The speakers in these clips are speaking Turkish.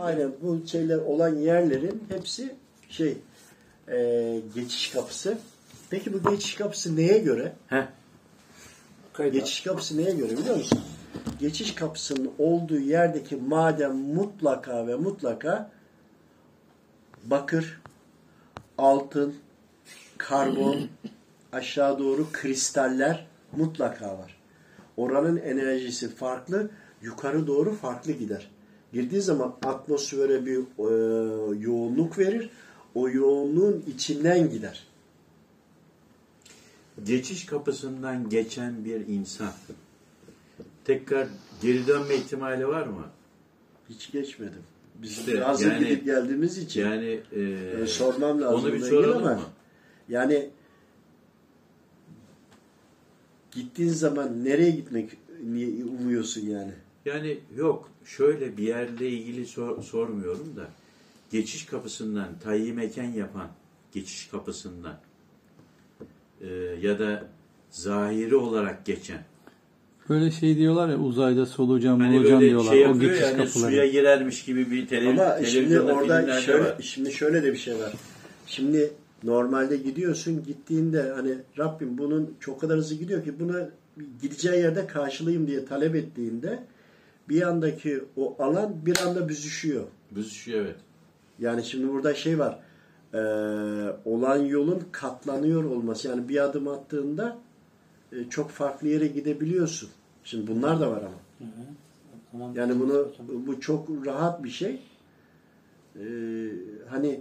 Aynen bu şeyler olan yerlerin hepsi şey e, geçiş kapısı. Peki bu geçiş kapısı neye göre? Heh. Geçiş kapısı neye göre biliyor musun? Geçiş kapısının olduğu yerdeki maden mutlaka ve mutlaka bakır, altın, karbon, aşağı doğru kristaller mutlaka var. Oranın enerjisi farklı, yukarı doğru farklı gider. Girdiği zaman atmosfere bir e, yoğunluk verir. O yoğunluğun içinden gider. Geçiş kapısından geçen bir insan tekrar geri dönme ihtimali var mı? Hiç geçmedim. Biz İşte hazır yani- gidip geldiğimiz için Yani e, e, sormam lazım. onu bir soralım ama mı? Yani gittiğin zaman nereye gitmek niye umuyorsun yani? Yani yok şöyle bir yerle ilgili sor- sormuyorum da geçiş kapısından tayyi mekan yapan geçiş kapısından e, ya da zahiri olarak geçen Böyle şey diyorlar ya uzayda solucan hani böyle diyorlar. şey o geçiş ya hani kapıları. suya girermiş gibi bir televiz- Ama şimdi orada şöyle var. şimdi şöyle de bir şey var. Şimdi normalde gidiyorsun gittiğinde hani Rabbim bunun çok kadar hızlı gidiyor ki buna gideceği yerde karşılayayım diye talep ettiğinde bir andaki o alan bir anda büzüşüyor. Büzüşüyor evet. Yani şimdi burada şey var. Eee, olan yolun katlanıyor olması. Yani bir adım attığında e, çok farklı yere gidebiliyorsun. Şimdi bunlar da var ama. Tamam. Yani bunu bu çok rahat bir şey. Ee, hani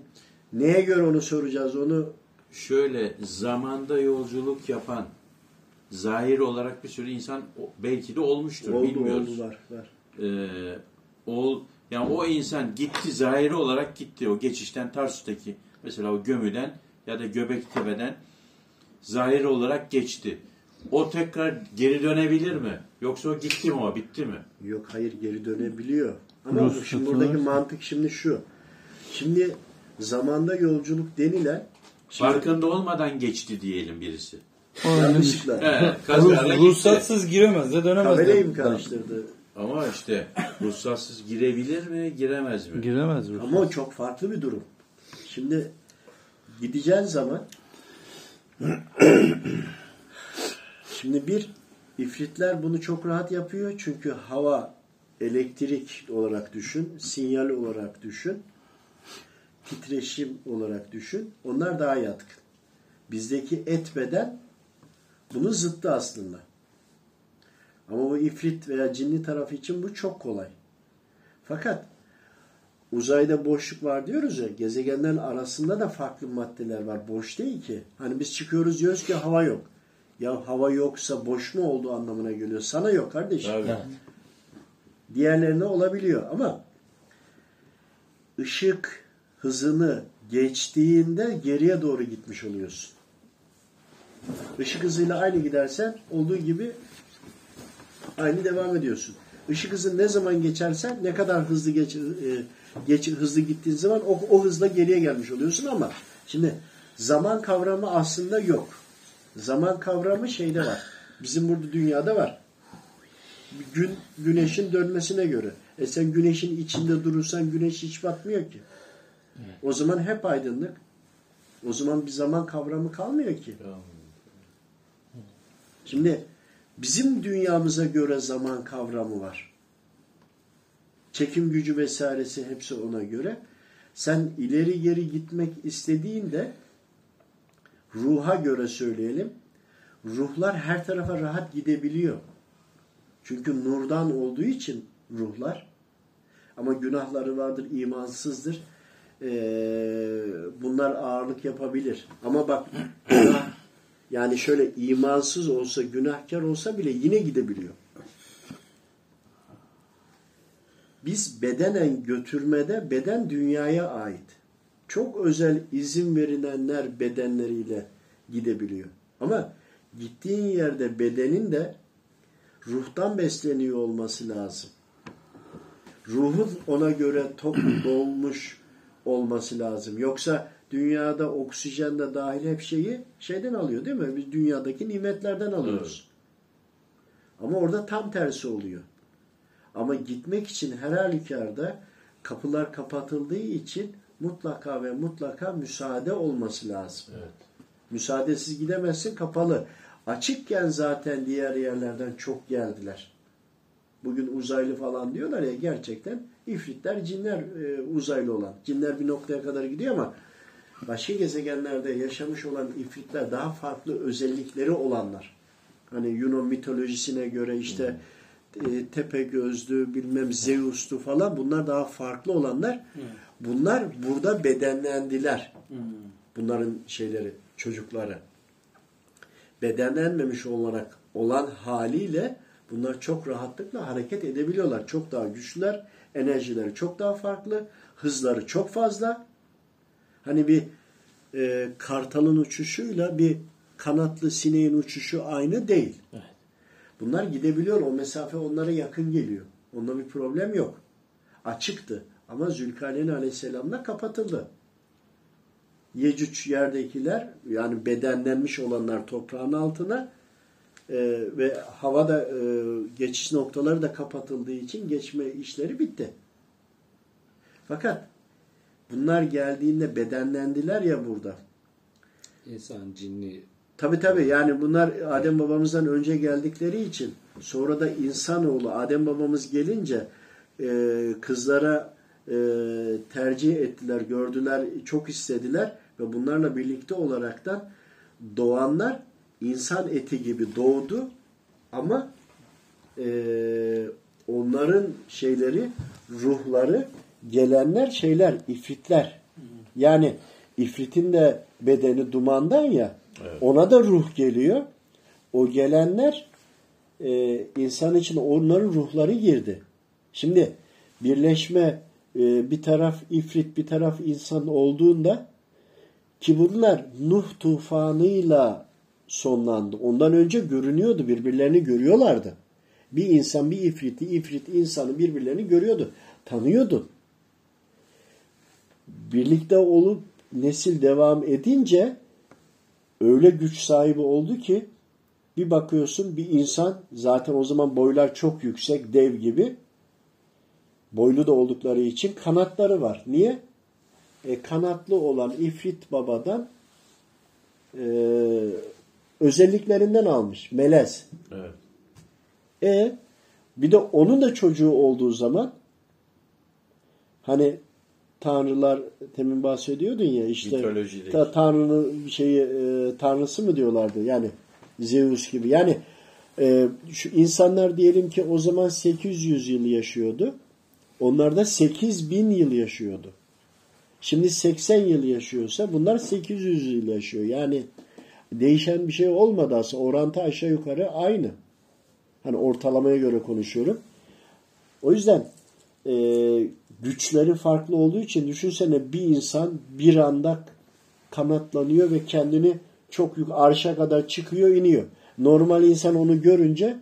neye göre onu soracağız onu Şöyle zamanda yolculuk yapan zahir olarak bir sürü insan belki de olmuştur oldu bilmiyoruz. oldu var var. Ee, ol, yani o insan gitti zahiri olarak gitti o geçişten Tarsus'taki mesela o gömüden ya da Göbektepe'den zahiri olarak geçti. O tekrar geri dönebilir mi? Yoksa o gitti mi o bitti mi? Yok hayır geri dönebiliyor. Ama Rus şimdi buradaki mantık şimdi şu. Şimdi zamanda yolculuk denilen şimdi Farkında olmadan geçti diyelim birisi. O yanlışlıkla He, ruhsatsız giremez de dönemez. kamerayı mı karıştırdı? Ama işte ruhsatsız girebilir mi giremez mi? Giremez Rus. Ama o çok farklı bir durum. Şimdi gideceğin zaman şimdi bir ifritler bunu çok rahat yapıyor çünkü hava elektrik olarak düşün, sinyal olarak düşün, titreşim olarak düşün. Onlar daha yatkın. Bizdeki et beden bunun zıttı aslında. Ama bu ifrit veya cinli tarafı için bu çok kolay. Fakat uzayda boşluk var diyoruz ya gezegenlerin arasında da farklı maddeler var. Boş değil ki. Hani biz çıkıyoruz diyoruz ki hava yok. Ya hava yoksa boş mu olduğu anlamına geliyor. Sana yok kardeşim. Evet. Diğerlerine olabiliyor ama ışık hızını geçtiğinde geriye doğru gitmiş oluyorsun. Işık hızıyla aynı gidersen olduğu gibi aynı devam ediyorsun. Işık hızı ne zaman geçersen ne kadar hızlı geç, e, geç hızlı gittiğin zaman o, o hızla geriye gelmiş oluyorsun ama şimdi zaman kavramı aslında yok. Zaman kavramı şeyde var. Bizim burada dünyada var. Gün güneşin dönmesine göre. E sen güneşin içinde durursan güneş hiç batmıyor ki. O zaman hep aydınlık. O zaman bir zaman kavramı kalmıyor ki. Şimdi bizim dünyamıza göre zaman kavramı var. Çekim gücü vesairesi hepsi ona göre. Sen ileri geri gitmek istediğinde ruha göre söyleyelim. Ruhlar her tarafa rahat gidebiliyor. Çünkü nurdan olduğu için ruhlar ama günahları vardır, imansızdır. Ee, bunlar ağırlık yapabilir. Ama bak günah yani şöyle imansız olsa, günahkar olsa bile yine gidebiliyor. Biz bedenen götürmede beden dünyaya ait. Çok özel izin verilenler bedenleriyle gidebiliyor. Ama gittiğin yerde bedenin de ruhtan besleniyor olması lazım. Ruhun ona göre tok dolmuş olması lazım. Yoksa dünyada oksijen de dahil hep şeyi şeyden alıyor değil mi? Biz dünyadaki nimetlerden alıyoruz. Ama orada tam tersi oluyor. Ama gitmek için her halükarda kapılar kapatıldığı için mutlaka ve mutlaka müsaade olması lazım. Evet. Müsaadesiz gidemezsin kapalı. Açıkken zaten diğer yerlerden çok geldiler. Bugün uzaylı falan diyorlar ya gerçekten ifritler cinler e, uzaylı olan. Cinler bir noktaya kadar gidiyor ama başka gezegenlerde yaşamış olan ifritler daha farklı özellikleri olanlar. Hani Yunan mitolojisine göre işte e, tepe gözlü bilmem Zeus'tu falan bunlar daha farklı olanlar. Bunlar burada bedenlendiler. Bunların şeyleri, çocukları. Bedenlenmemiş olarak olan haliyle bunlar çok rahatlıkla hareket edebiliyorlar. Çok daha güçlüler, enerjileri çok daha farklı, hızları çok fazla. Hani bir e, kartalın uçuşuyla bir kanatlı sineğin uçuşu aynı değil. Bunlar gidebiliyor. O mesafe onlara yakın geliyor. Onda bir problem yok. Açıktı. Ama Zülkarneyn Aleyhisselam'la kapatıldı. Yecüc yerdekiler yani bedenlenmiş olanlar toprağın altına e, ve havada e, geçiş noktaları da kapatıldığı için geçme işleri bitti. Fakat bunlar geldiğinde bedenlendiler ya burada. İnsan, cinni. Tabi tabi yani bunlar Adem babamızdan önce geldikleri için sonra da insanoğlu Adem babamız gelince e, kızlara e, tercih ettiler, gördüler, çok istediler ve bunlarla birlikte olaraktan doğanlar insan eti gibi doğdu ama e, onların şeyleri ruhları gelenler şeyler ifritler yani ifritin de bedeni dumandan ya Evet. ona da ruh geliyor o gelenler e, insan için onların ruhları girdi şimdi birleşme e, bir taraf ifrit bir taraf insan olduğunda ki bunlar Nuh tufanıyla sonlandı. Ondan önce görünüyordu. Birbirlerini görüyorlardı. Bir insan bir ifriti, ifrit insanı birbirlerini görüyordu. Tanıyordu. Birlikte olup nesil devam edince öyle güç sahibi oldu ki bir bakıyorsun bir insan zaten o zaman boylar çok yüksek dev gibi boylu da oldukları için kanatları var. Niye? E, kanatlı olan ifrit babadan e, özelliklerinden almış. Melez. Evet. E bir de onun da çocuğu olduğu zaman hani tanrılar temin bahsediyordun ya işte Mitolojideki. ta, tanrının şeyi e, tanrısı mı diyorlardı? Yani Zeus gibi. Yani e, şu insanlar diyelim ki o zaman 800 yıl yaşıyordu. Onlar da 8000 yıl yaşıyordu. Şimdi 80 yıl yaşıyorsa bunlar 800 yıl yaşıyor. Yani değişen bir şey olmadı aslında. Orantı aşağı yukarı aynı. Hani ortalamaya göre konuşuyorum. O yüzden e, güçleri farklı olduğu için düşünsene bir insan bir anda kanatlanıyor ve kendini çok yük arşa kadar çıkıyor iniyor. Normal insan onu görünce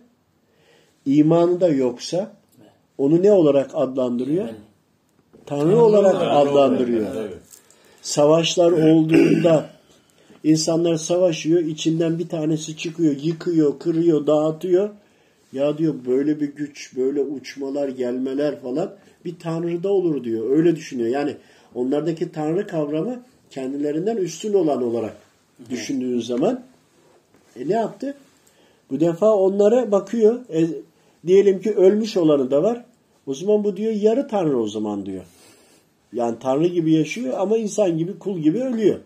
imanı da yoksa onu ne olarak adlandırıyor? Tanrı olarak adlandırıyor. Evet. Savaşlar olduğunda insanlar savaşıyor, içinden bir tanesi çıkıyor, yıkıyor, kırıyor, dağıtıyor. Ya diyor böyle bir güç, böyle uçmalar, gelmeler falan bir tanrıda olur diyor. Öyle düşünüyor. Yani onlardaki tanrı kavramı kendilerinden üstün olan olarak düşündüğün zaman e ne yaptı? Bu defa onlara bakıyor. E, diyelim ki ölmüş olanı da var. O zaman bu diyor yarı tanrı o zaman diyor. Yani tanrı gibi yaşıyor ama insan gibi kul gibi ölüyor.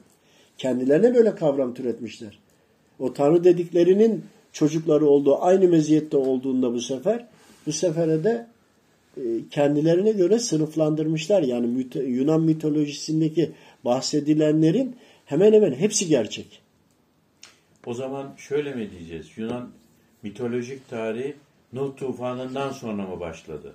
Kendilerine böyle kavram türetmişler. O tanrı dediklerinin çocukları olduğu aynı meziyette olduğunda bu sefer bu sefere de e, kendilerine göre sınıflandırmışlar. Yani Yunan mitolojisindeki bahsedilenlerin hemen hemen hepsi gerçek. O zaman şöyle mi diyeceğiz? Yunan mitolojik tarihi Nuh tufanından sonra mı başladı?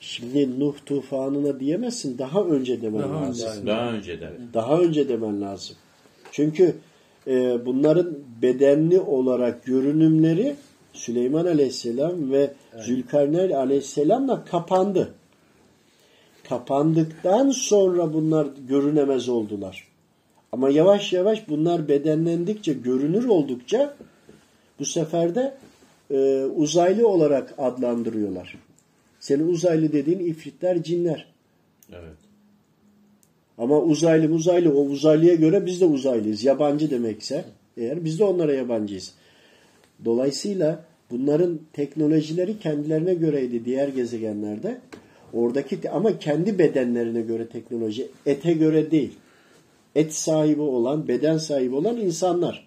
Şimdi Nuh tufanına diyemezsin. Daha önce demen Daha lazım. önce. Daha önceden. Daha önce demen lazım. Çünkü e, bunların bedenli olarak görünümleri Süleyman Aleyhisselam ve Zülkarneyn Aleyhisselam'la kapandı. Kapandıktan sonra bunlar görünemez oldular. Ama yavaş yavaş bunlar bedenlendikçe, görünür oldukça bu sefer de e, uzaylı olarak adlandırıyorlar. Senin uzaylı dediğin ifritler, cinler. Evet. Ama uzaylı uzaylı o uzaylıya göre biz de uzaylıyız. Yabancı demekse eğer biz de onlara yabancıyız. Dolayısıyla bunların teknolojileri kendilerine göreydi diğer gezegenlerde. Oradaki ama kendi bedenlerine göre teknoloji, ete göre değil. Et sahibi olan, beden sahibi olan insanlar.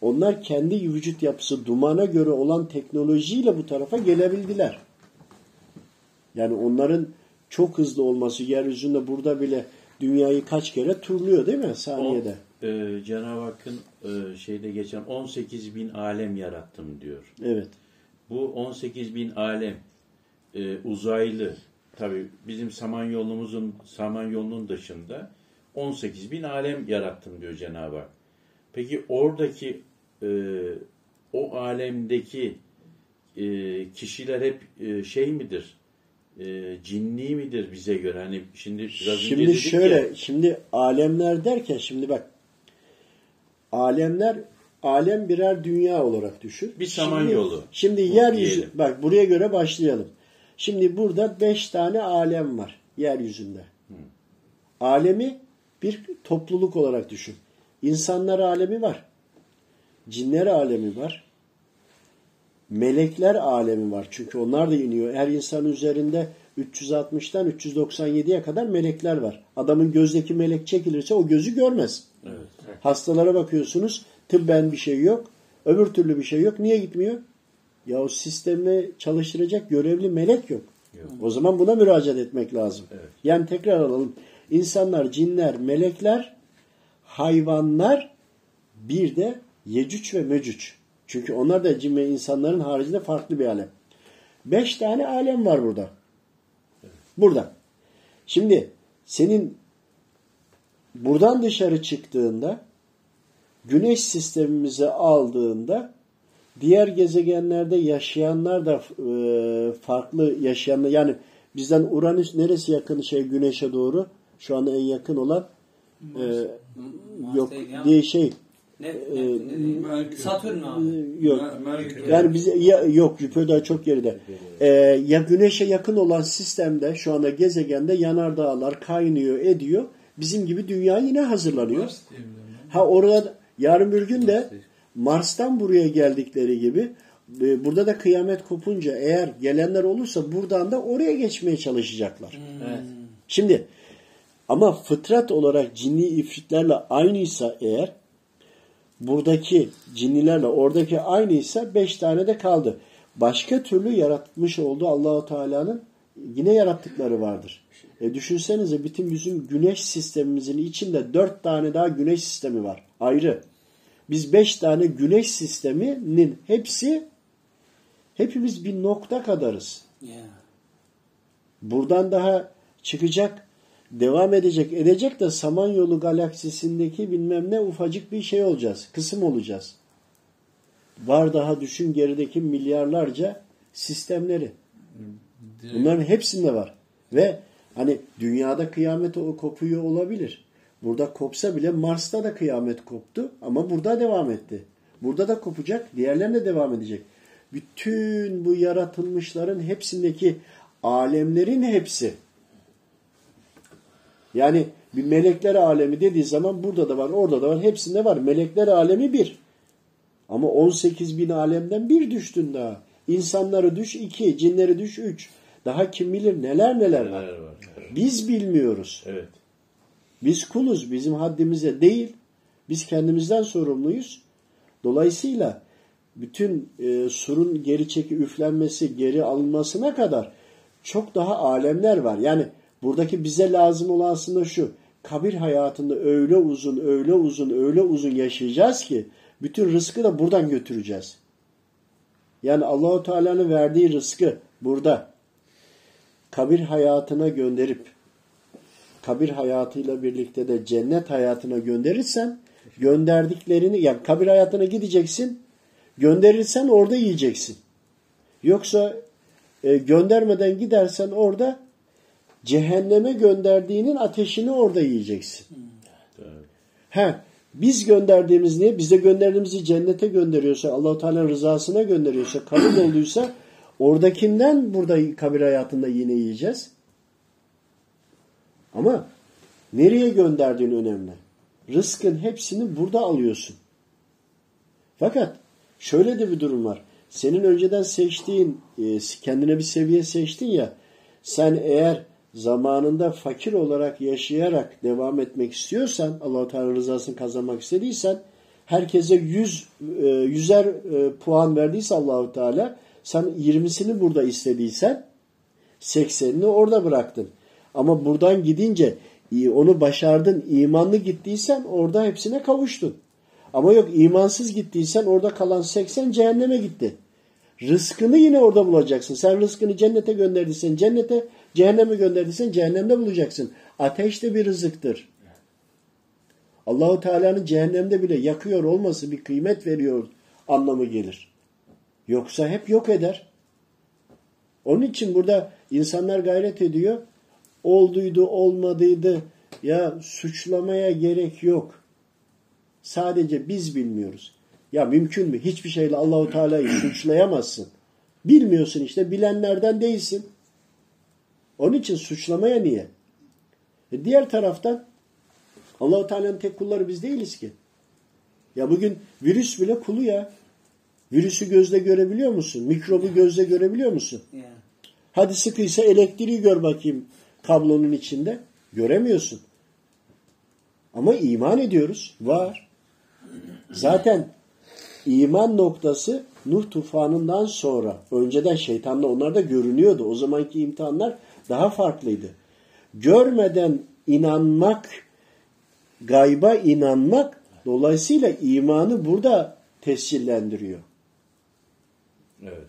Onlar kendi vücut yapısı dumana göre olan teknolojiyle bu tarafa gelebildiler. Yani onların çok hızlı olması yeryüzünde burada bile dünyayı kaç kere turluyor değil mi saniyede? O, e, Cenab-ı Hakk'ın e, şeyde geçen 18 bin alem yarattım diyor. Evet. Bu 18 bin alem e, uzaylı tabi bizim Samanyolumuzun Samanyolu'nun dışında 18 bin alem yarattım diyor Cenab-ı Hak. Peki oradaki e, o alemdeki e, kişiler hep e, şey midir? E, cinni midir bize göre? Hani şimdi biraz Şimdi şöyle, ya, şimdi alemler derken şimdi bak alemler alem birer dünya olarak düşün. Bir samanyolu. Şimdi, şimdi yeryüzü diyelim. bak buraya göre başlayalım. Şimdi burada beş tane alem var yeryüzünde. Alemi bir topluluk olarak düşün. İnsanlar alemi var. Cinler alemi var. Melekler alemi var. Çünkü onlar da iniyor. Her insanın üzerinde 360'tan 397'ye kadar melekler var. Adamın gözdeki melek çekilirse o gözü görmez. Evet. Hastalara bakıyorsunuz tıbben bir şey yok. Öbür türlü bir şey yok. Niye gitmiyor? Ya o sistemi çalıştıracak görevli melek yok. Yok. O zaman buna müracaat etmek lazım. Evet. Yani tekrar alalım. İnsanlar, cinler, melekler, hayvanlar bir de Yecüc ve Mecüc. Çünkü onlar da cin ve insanların haricinde farklı bir alem. Beş tane alem var burada. Burada. Şimdi senin buradan dışarı çıktığında güneş sistemimize aldığında diğer gezegenlerde yaşayanlar da e, farklı yaşayanlar yani bizden Uranüs neresi yakın şey güneşe doğru şu anda en yakın olan e, yok diye şey Ne? ne diyeyim? Satürn abi. e, yok Merkür. yani bize ya, yok Jüpiter çok geride. Ee, ya güneşe yakın olan sistemde şu anda gezegende yanardağlar kaynıyor ediyor. Bizim gibi dünya yine hazırlanıyor. Ha orada yarın bir gün de Mars'tan buraya geldikleri gibi e, burada da kıyamet kopunca eğer gelenler olursa buradan da oraya geçmeye çalışacaklar. Evet. Şimdi ama fıtrat olarak cinni ifritlerle aynıysa eğer buradaki cinnilerle oradaki aynıysa beş tane de kaldı. Başka türlü yaratmış olduğu Allahu Teala'nın yine yarattıkları vardır. E düşünsenize bütün bizim güneş sistemimizin içinde dört tane daha güneş sistemi var. Ayrı. Biz beş tane güneş sisteminin hepsi hepimiz bir nokta kadarız. Ya. Buradan daha çıkacak, devam edecek, edecek de Samanyolu galaksisindeki bilmem ne ufacık bir şey olacağız. Kısım olacağız. Var daha düşün gerideki milyarlarca sistemleri. Bunların hepsinde var. Ve hani dünyada kıyamet o kopuyor olabilir. Burada kopsa bile Mars'ta da kıyamet koptu ama burada devam etti. Burada da kopacak, diğerlerine devam edecek. Bütün bu yaratılmışların hepsindeki alemlerin hepsi. Yani bir melekler alemi dediği zaman burada da var, orada da var, hepsinde var. Melekler alemi bir. Ama 18 bin alemden bir düştün daha. İnsanları düş iki, cinleri düş üç. Daha kim bilir neler neler var. Neler var? Evet. Biz bilmiyoruz. Evet. Biz kuluz. Bizim haddimize değil. Biz kendimizden sorumluyuz. Dolayısıyla bütün e, surun geri çeki üflenmesi, geri alınmasına kadar çok daha alemler var. Yani buradaki bize lazım olan aslında şu. Kabir hayatında öyle uzun, öyle uzun, öyle uzun yaşayacağız ki bütün rızkı da buradan götüreceğiz. Yani Allahu Teala'nın verdiği rızkı burada kabir hayatına gönderip kabir hayatıyla birlikte de cennet hayatına gönderirsen gönderdiklerini yani kabir hayatına gideceksin gönderirsen orada yiyeceksin. Yoksa e, göndermeden gidersen orada cehenneme gönderdiğinin ateşini orada yiyeceksin. He, biz gönderdiğimiz niye? Bize gönderdiğimizi cennete gönderiyorsa, Allahu Teala'nın rızasına gönderiyorsa, kabul olduysa Oradakinden burada kabir hayatında yine yiyeceğiz. Ama nereye gönderdiğin önemli. Rızkın hepsini burada alıyorsun. Fakat şöyle de bir durum var. Senin önceden seçtiğin, e, kendine bir seviye seçtin ya, sen eğer zamanında fakir olarak yaşayarak devam etmek istiyorsan, Allah-u Teala rızasını kazanmak istediysen, herkese 100 e, yüzer e, puan verdiyse Allahu Teala, sen 20'sini burada istediysen 80'ini orada bıraktın. Ama buradan gidince onu başardın, imanlı gittiysen orada hepsine kavuştun. Ama yok imansız gittiysen orada kalan 80 cehenneme gitti. Rızkını yine orada bulacaksın. Sen rızkını cennete gönderdiysen cennete, cehenneme gönderdiysen cehennemde bulacaksın. Ateş de bir rızıktır. Allahu Teala'nın cehennemde bile yakıyor olması bir kıymet veriyor anlamı gelir. Yoksa hep yok eder. Onun için burada insanlar gayret ediyor. Olduydu, olmadıydı. Ya suçlamaya gerek yok. Sadece biz bilmiyoruz. Ya mümkün mü? Hiçbir şeyle Allahu Teala'yı suçlayamazsın. Bilmiyorsun işte, bilenlerden değilsin. Onun için suçlamaya niye? E diğer taraftan Allahu Teala'nın tek kulları biz değiliz ki. Ya bugün virüs bile kulu ya. Virüsü gözle görebiliyor musun? Mikrobu gözle görebiliyor musun? Hadi sıkıysa elektriği gör bakayım kablonun içinde. Göremiyorsun. Ama iman ediyoruz. Var. Zaten iman noktası Nuh tufanından sonra önceden şeytanla onlar da görünüyordu. O zamanki imtihanlar daha farklıydı. Görmeden inanmak, gayba inanmak dolayısıyla imanı burada tescillendiriyor. Evet.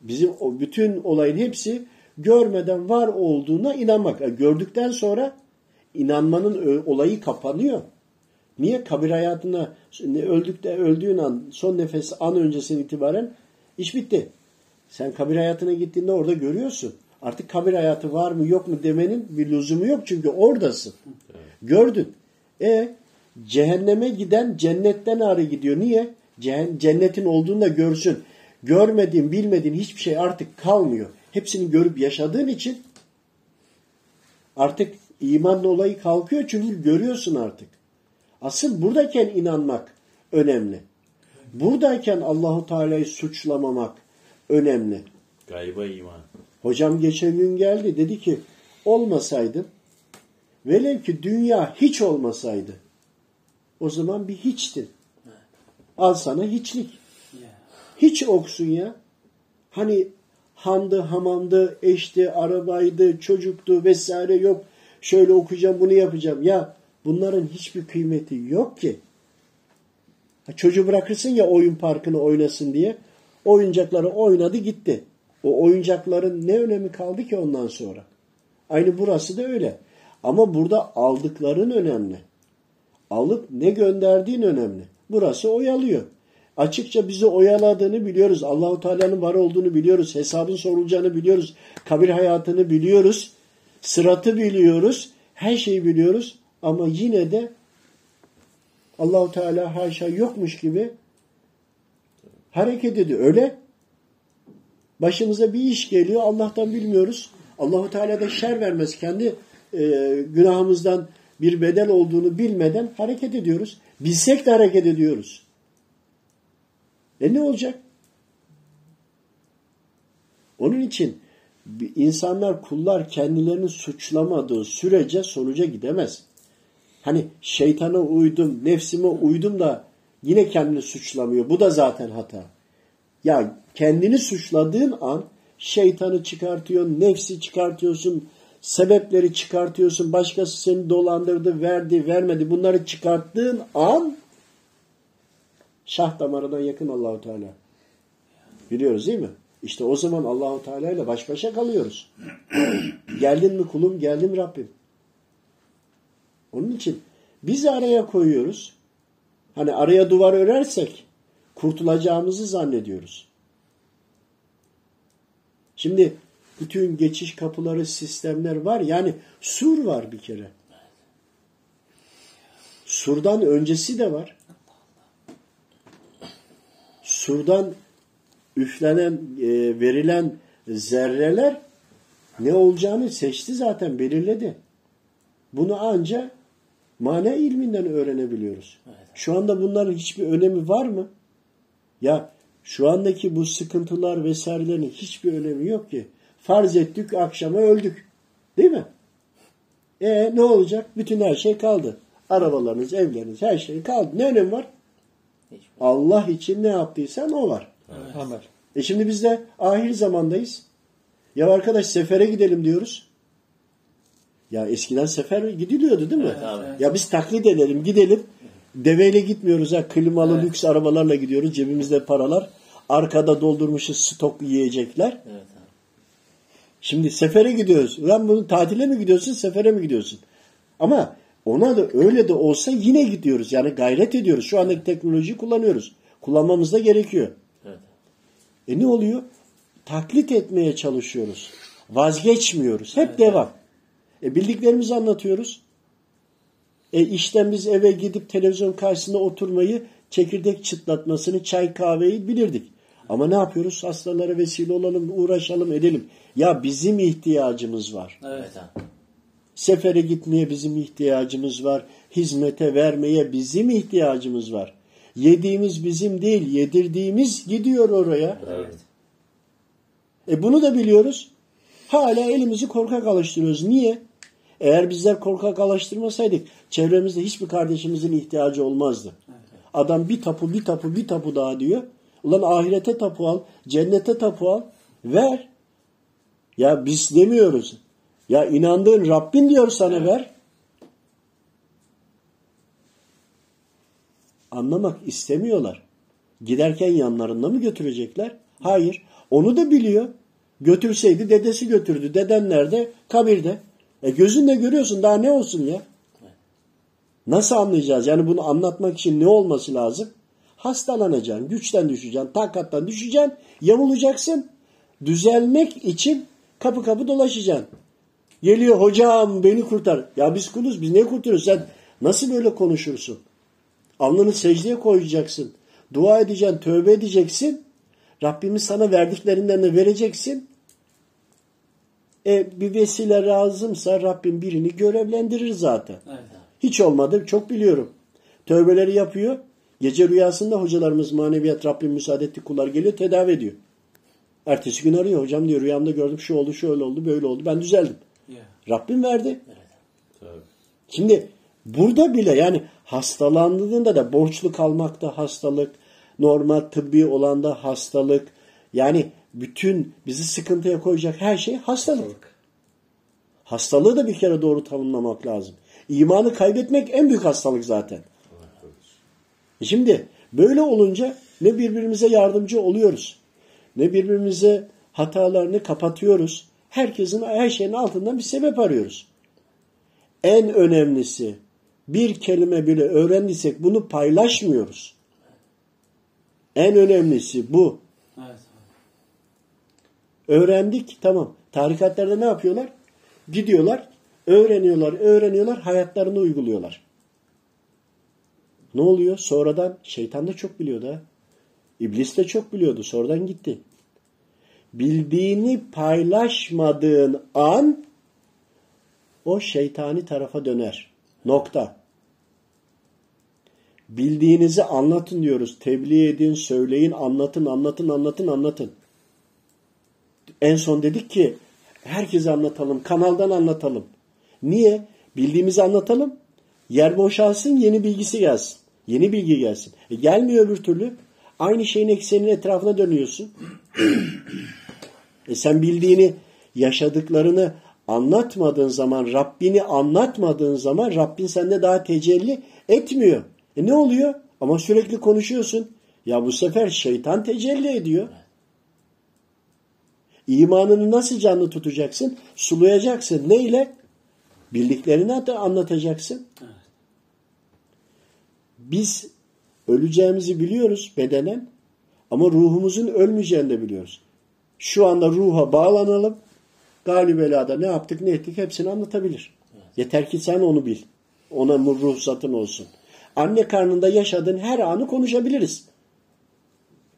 Bizim o bütün olayın hepsi görmeden var olduğuna inanmak. Yani gördükten sonra inanmanın olayı kapanıyor. Niye? Kabir hayatına öldükte öldüğün an son nefes an öncesinden itibaren iş bitti. Sen kabir hayatına gittiğinde orada görüyorsun. Artık kabir hayatı var mı yok mu demenin bir lüzumu yok çünkü oradasın. Evet. Gördün. E cehenneme giden cennetten ağrı gidiyor. Niye? Cennetin olduğunu da görsün. Görmediğin, bilmediğin hiçbir şey artık kalmıyor. Hepsini görüp yaşadığın için artık imanla olayı kalkıyor çünkü görüyorsun artık. Asıl buradayken inanmak önemli. Buradayken Allahu Teala'yı suçlamamak önemli. Gayba iman. Hocam geçen gün geldi dedi ki olmasaydı velev ki dünya hiç olmasaydı o zaman bir hiçtin. Al sana hiçlik. Hiç oksun ya. Hani handı, hamamdı, eşti, arabaydı, çocuktu vesaire yok. Şöyle okuyacağım, bunu yapacağım. Ya bunların hiçbir kıymeti yok ki. Çocuğu bırakırsın ya oyun parkını oynasın diye. Oyuncakları oynadı gitti. O oyuncakların ne önemi kaldı ki ondan sonra? Aynı burası da öyle. Ama burada aldıkların önemli. Alıp ne gönderdiğin önemli. Burası oyalıyor. Açıkça bizi oyaladığını biliyoruz. Allahu Teala'nın var olduğunu biliyoruz. Hesabın sorulacağını biliyoruz. Kabir hayatını biliyoruz. Sıratı biliyoruz. Her şeyi biliyoruz. Ama yine de Allahu Teala haşa yokmuş gibi hareket ediyor. Öyle. Başımıza bir iş geliyor. Allah'tan bilmiyoruz. Allahu Teala da şer vermez. Kendi e, günahımızdan bir bedel olduğunu bilmeden hareket ediyoruz. Bilsek de hareket ediyoruz. E ne olacak? Onun için insanlar, kullar kendilerini suçlamadığı sürece sonuca gidemez. Hani şeytana uydum, nefsime uydum da yine kendini suçlamıyor. Bu da zaten hata. Ya kendini suçladığın an şeytanı çıkartıyorsun, nefsi çıkartıyorsun, sebepleri çıkartıyorsun, başkası seni dolandırdı, verdi, vermedi. Bunları çıkarttığın an şah damarına yakın Allahu Teala. Biliyoruz değil mi? İşte o zaman Allahu Teala ile baş başa kalıyoruz. geldin mi kulum, geldim Rabbim. Onun için biz araya koyuyoruz. Hani araya duvar örersek kurtulacağımızı zannediyoruz. Şimdi bütün geçiş kapıları, sistemler var. Yani sur var bir kere. Surdan öncesi de var. Surdan üflenen, e, verilen zerreler ne olacağını seçti zaten, belirledi. Bunu ancak mana ilminden öğrenebiliyoruz. Şu anda bunların hiçbir önemi var mı? Ya şu andaki bu sıkıntılar vesairelerin hiçbir önemi yok ki. Farz ettik akşama öldük. Değil mi? E ne olacak? Bütün her şey kaldı. Arabalarınız, evleriniz, her şey kaldı. Ne önemi var? Allah için ne yaptıysan o var. Amel. E şimdi biz de ahir zamandayız. Ya arkadaş sefere gidelim diyoruz. Ya eskiden sefer gidiliyordu değil mi? abi. Ya biz taklit edelim, gidelim. Deveyle gitmiyoruz ha. Klimalı lüks arabalarla gidiyoruz. Cebimizde paralar. Arkada doldurmuşuz stok yiyecekler. Evet. Şimdi sefere gidiyoruz. Ulan bunu tatile mi gidiyorsun, sefere mi gidiyorsun? Ama ona da öyle de olsa yine gidiyoruz. Yani gayret ediyoruz. Şu andaki teknolojiyi kullanıyoruz. Kullanmamız da gerekiyor. Evet. E ne oluyor? Taklit etmeye çalışıyoruz. Vazgeçmiyoruz. Hep devam. E bildiklerimizi anlatıyoruz. E işten biz eve gidip televizyon karşısında oturmayı, çekirdek çıtlatmasını, çay kahveyi bilirdik. Ama ne yapıyoruz? Hastalara vesile olalım, uğraşalım, edelim. Ya bizim ihtiyacımız var. Evet abi. Sefere gitmeye bizim ihtiyacımız var. Hizmete vermeye bizim ihtiyacımız var. Yediğimiz bizim değil, yedirdiğimiz gidiyor oraya. Evet. E bunu da biliyoruz. Hala elimizi korkak alıştırıyoruz. Niye? Eğer bizler korkak alıştırmasaydık çevremizde hiçbir kardeşimizin ihtiyacı olmazdı. Adam bir tapu bir tapu bir tapu daha diyor. Ulan ahirete tapu al, cennete tapu al, ver. Ya biz demiyoruz. Ya inandığın Rabbin diyor sana ver. Anlamak istemiyorlar. Giderken yanlarında mı götürecekler? Hayır. Onu da biliyor. Götürseydi dedesi götürdü. Deden nerede? Kabirde. E gözünle görüyorsun daha ne olsun ya? Nasıl anlayacağız? Yani bunu anlatmak için ne olması lazım? Hastalanacaksın, güçten düşeceksin, takattan düşeceksin, yamulacaksın. Düzelmek için kapı kapı dolaşacaksın. Geliyor hocam beni kurtar. Ya biz kuluz biz ne kurtarıyoruz? Sen nasıl böyle konuşursun? Alnını secdeye koyacaksın. Dua edeceksin, tövbe edeceksin. Rabbimiz sana verdiklerinden de vereceksin. E bir vesile lazımsa Rabbim birini görevlendirir zaten. Evet. Hiç olmadı çok biliyorum. Tövbeleri yapıyor. Gece rüyasında hocalarımız maneviyat Rabbim müsaade etti kullar geliyor tedavi ediyor. Ertesi gün arıyor hocam diyor rüyamda gördüm şu oldu şöyle oldu böyle oldu ben düzeldim. Yeah. Rabbim verdi. Şimdi burada bile yani hastalandığında da borçlu kalmakta hastalık, normal tıbbi olanda hastalık. Yani bütün bizi sıkıntıya koyacak her şey hastalık. Hastalığı da bir kere doğru tanımlamak lazım. İmanı kaybetmek en büyük hastalık zaten. E Şimdi böyle olunca ne birbirimize yardımcı oluyoruz. Ne birbirimize hatalarını kapatıyoruz. Herkesin her şeyin altından bir sebep arıyoruz. En önemlisi bir kelime bile öğrendiysek bunu paylaşmıyoruz. En önemlisi bu. Evet. Öğrendik tamam. Tarikatlarda ne yapıyorlar? Gidiyorlar, öğreniyorlar, öğreniyorlar, hayatlarını uyguluyorlar. Ne oluyor? Sonradan şeytan da çok biliyordu ha. İblis de çok biliyordu. Sonradan gitti. Bildiğini paylaşmadığın an o şeytani tarafa döner. Nokta. Bildiğinizi anlatın diyoruz. Tebliğ edin, söyleyin, anlatın, anlatın, anlatın, anlatın. En son dedik ki herkese anlatalım, kanaldan anlatalım. Niye? Bildiğimizi anlatalım. Yer boşalsın, yeni bilgisi gelsin. Yeni bilgi gelsin. E gelmiyor öbür türlü. Aynı şeyin ekseninin etrafına dönüyorsun. e sen bildiğini, yaşadıklarını anlatmadığın zaman, Rabbini anlatmadığın zaman Rabbin sende daha tecelli etmiyor. E ne oluyor? Ama sürekli konuşuyorsun. Ya bu sefer şeytan tecelli ediyor. İmanını nasıl canlı tutacaksın? Sulayacaksın. Ne ile? Bildiklerini de anlatacaksın. Biz öleceğimizi biliyoruz bedenen ama ruhumuzun ölmeyeceğini de biliyoruz. Şu anda ruha bağlanalım. Galibelada ne yaptık ne ettik hepsini anlatabilir. Yeter ki sen onu bil. Ona ruhsatın olsun. Anne karnında yaşadığın her anı konuşabiliriz.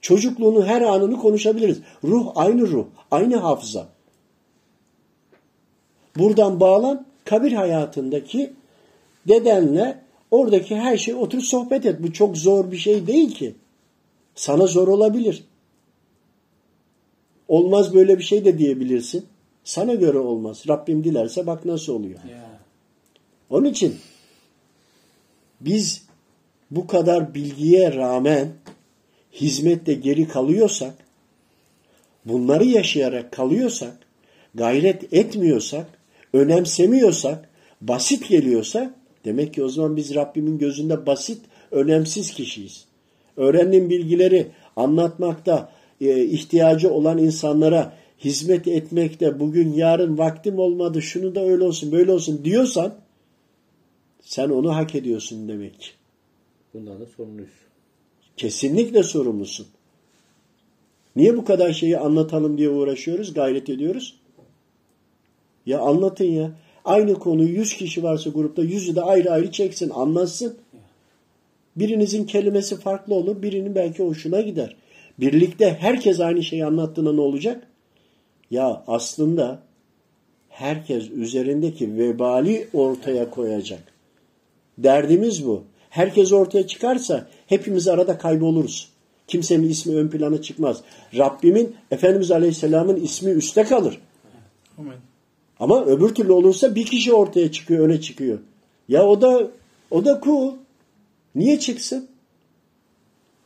Çocukluğunun her anını konuşabiliriz. Ruh aynı ruh, aynı hafıza. Buradan bağlan kabir hayatındaki dedenle oradaki her şey otur sohbet et. Bu çok zor bir şey değil ki. Sana zor olabilir. Olmaz böyle bir şey de diyebilirsin. Sana göre olmaz. Rabbim dilerse bak nasıl oluyor. Onun için biz bu kadar bilgiye rağmen hizmette geri kalıyorsak, bunları yaşayarak kalıyorsak, gayret etmiyorsak, önemsemiyorsak, basit geliyorsa demek ki o zaman biz Rabbimin gözünde basit, önemsiz kişiyiz. Öğrendiğim bilgileri anlatmakta, e, ihtiyacı olan insanlara hizmet etmekte, bugün yarın vaktim olmadı, şunu da öyle olsun, böyle olsun diyorsan sen onu hak ediyorsun demek. Bundan da sorumluyuz. Kesinlikle sorumlusun. Niye bu kadar şeyi anlatalım diye uğraşıyoruz, gayret ediyoruz? Ya anlatın ya. Aynı konuyu 100 kişi varsa grupta yüzü de ayrı ayrı çeksin, anlatsın. Birinizin kelimesi farklı olur, birinin belki hoşuna gider. Birlikte herkes aynı şeyi anlattığında ne olacak? Ya aslında herkes üzerindeki vebali ortaya koyacak. Derdimiz bu. Herkes ortaya çıkarsa hepimiz arada kayboluruz. Kimsenin ismi ön plana çıkmaz. Rabbimin, Efendimiz Aleyhisselam'ın ismi üste kalır. Amin. Ama öbür türlü olursa bir kişi ortaya çıkıyor, öne çıkıyor. Ya o da o da cool. Niye çıksın?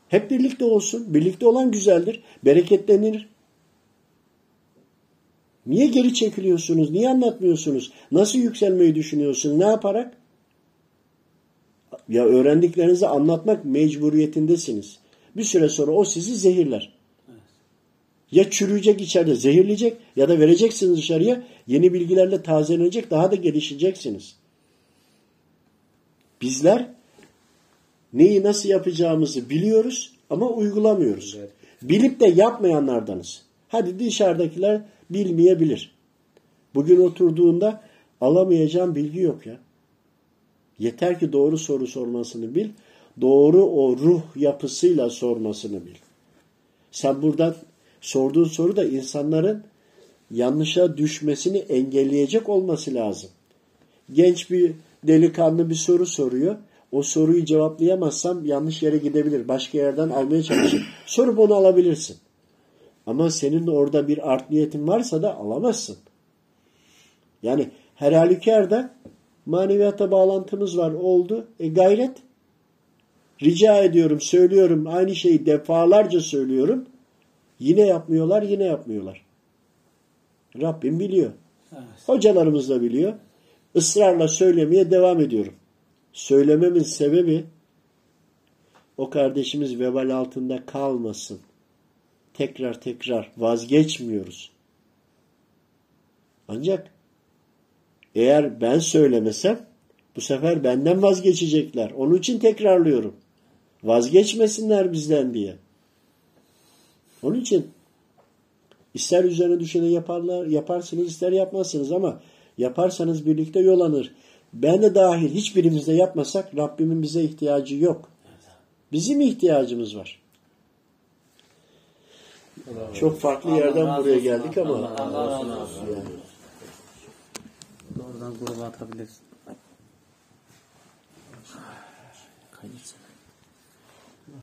Hep birlikte olsun. Birlikte olan güzeldir. Bereketlenir. Niye geri çekiliyorsunuz? Niye anlatmıyorsunuz? Nasıl yükselmeyi düşünüyorsun? Ne yaparak? Ya öğrendiklerinizi anlatmak mecburiyetindesiniz. Bir süre sonra o sizi zehirler. Ya çürüyecek içeride, zehirleyecek ya da vereceksiniz dışarıya yeni bilgilerle tazelenecek, daha da gelişeceksiniz. Bizler neyi nasıl yapacağımızı biliyoruz ama uygulamıyoruz. Evet. Bilip de yapmayanlardanız. Hadi dışarıdakiler bilmeyebilir. Bugün oturduğunda alamayacağım bilgi yok ya. Yeter ki doğru soru sormasını bil. Doğru o ruh yapısıyla sormasını bil. Sen buradan sorduğun soru da insanların yanlışa düşmesini engelleyecek olması lazım. Genç bir delikanlı bir soru soruyor. O soruyu cevaplayamazsam yanlış yere gidebilir. Başka yerden almaya çalışır. Sorup onu alabilirsin. Ama senin orada bir art niyetin varsa da alamazsın. Yani her halükarda maneviyata bağlantımız var. Oldu. E gayret. Rica ediyorum, söylüyorum. Aynı şeyi defalarca söylüyorum. Yine yapmıyorlar, yine yapmıyorlar. Rabbim biliyor. Evet. Hocalarımız da biliyor. Israrla söylemeye devam ediyorum. Söylememin sebebi o kardeşimiz vebal altında kalmasın. Tekrar tekrar vazgeçmiyoruz. Ancak eğer ben söylemesem bu sefer benden vazgeçecekler. Onun için tekrarlıyorum. Vazgeçmesinler bizden diye. Onun için ister üzerine düşeni yaparlar, yaparsınız ister yapmazsınız ama yaparsanız birlikte yol alır. Ben de dahil hiçbirimiz de yapmasak Rabbimin bize ihtiyacı yok. Bizim ihtiyacımız var. Çok farklı Allah yerden razı buraya olsun geldik ama Allah razı olsun. yani Oradan gruba atabilirsin. Kaydetsene.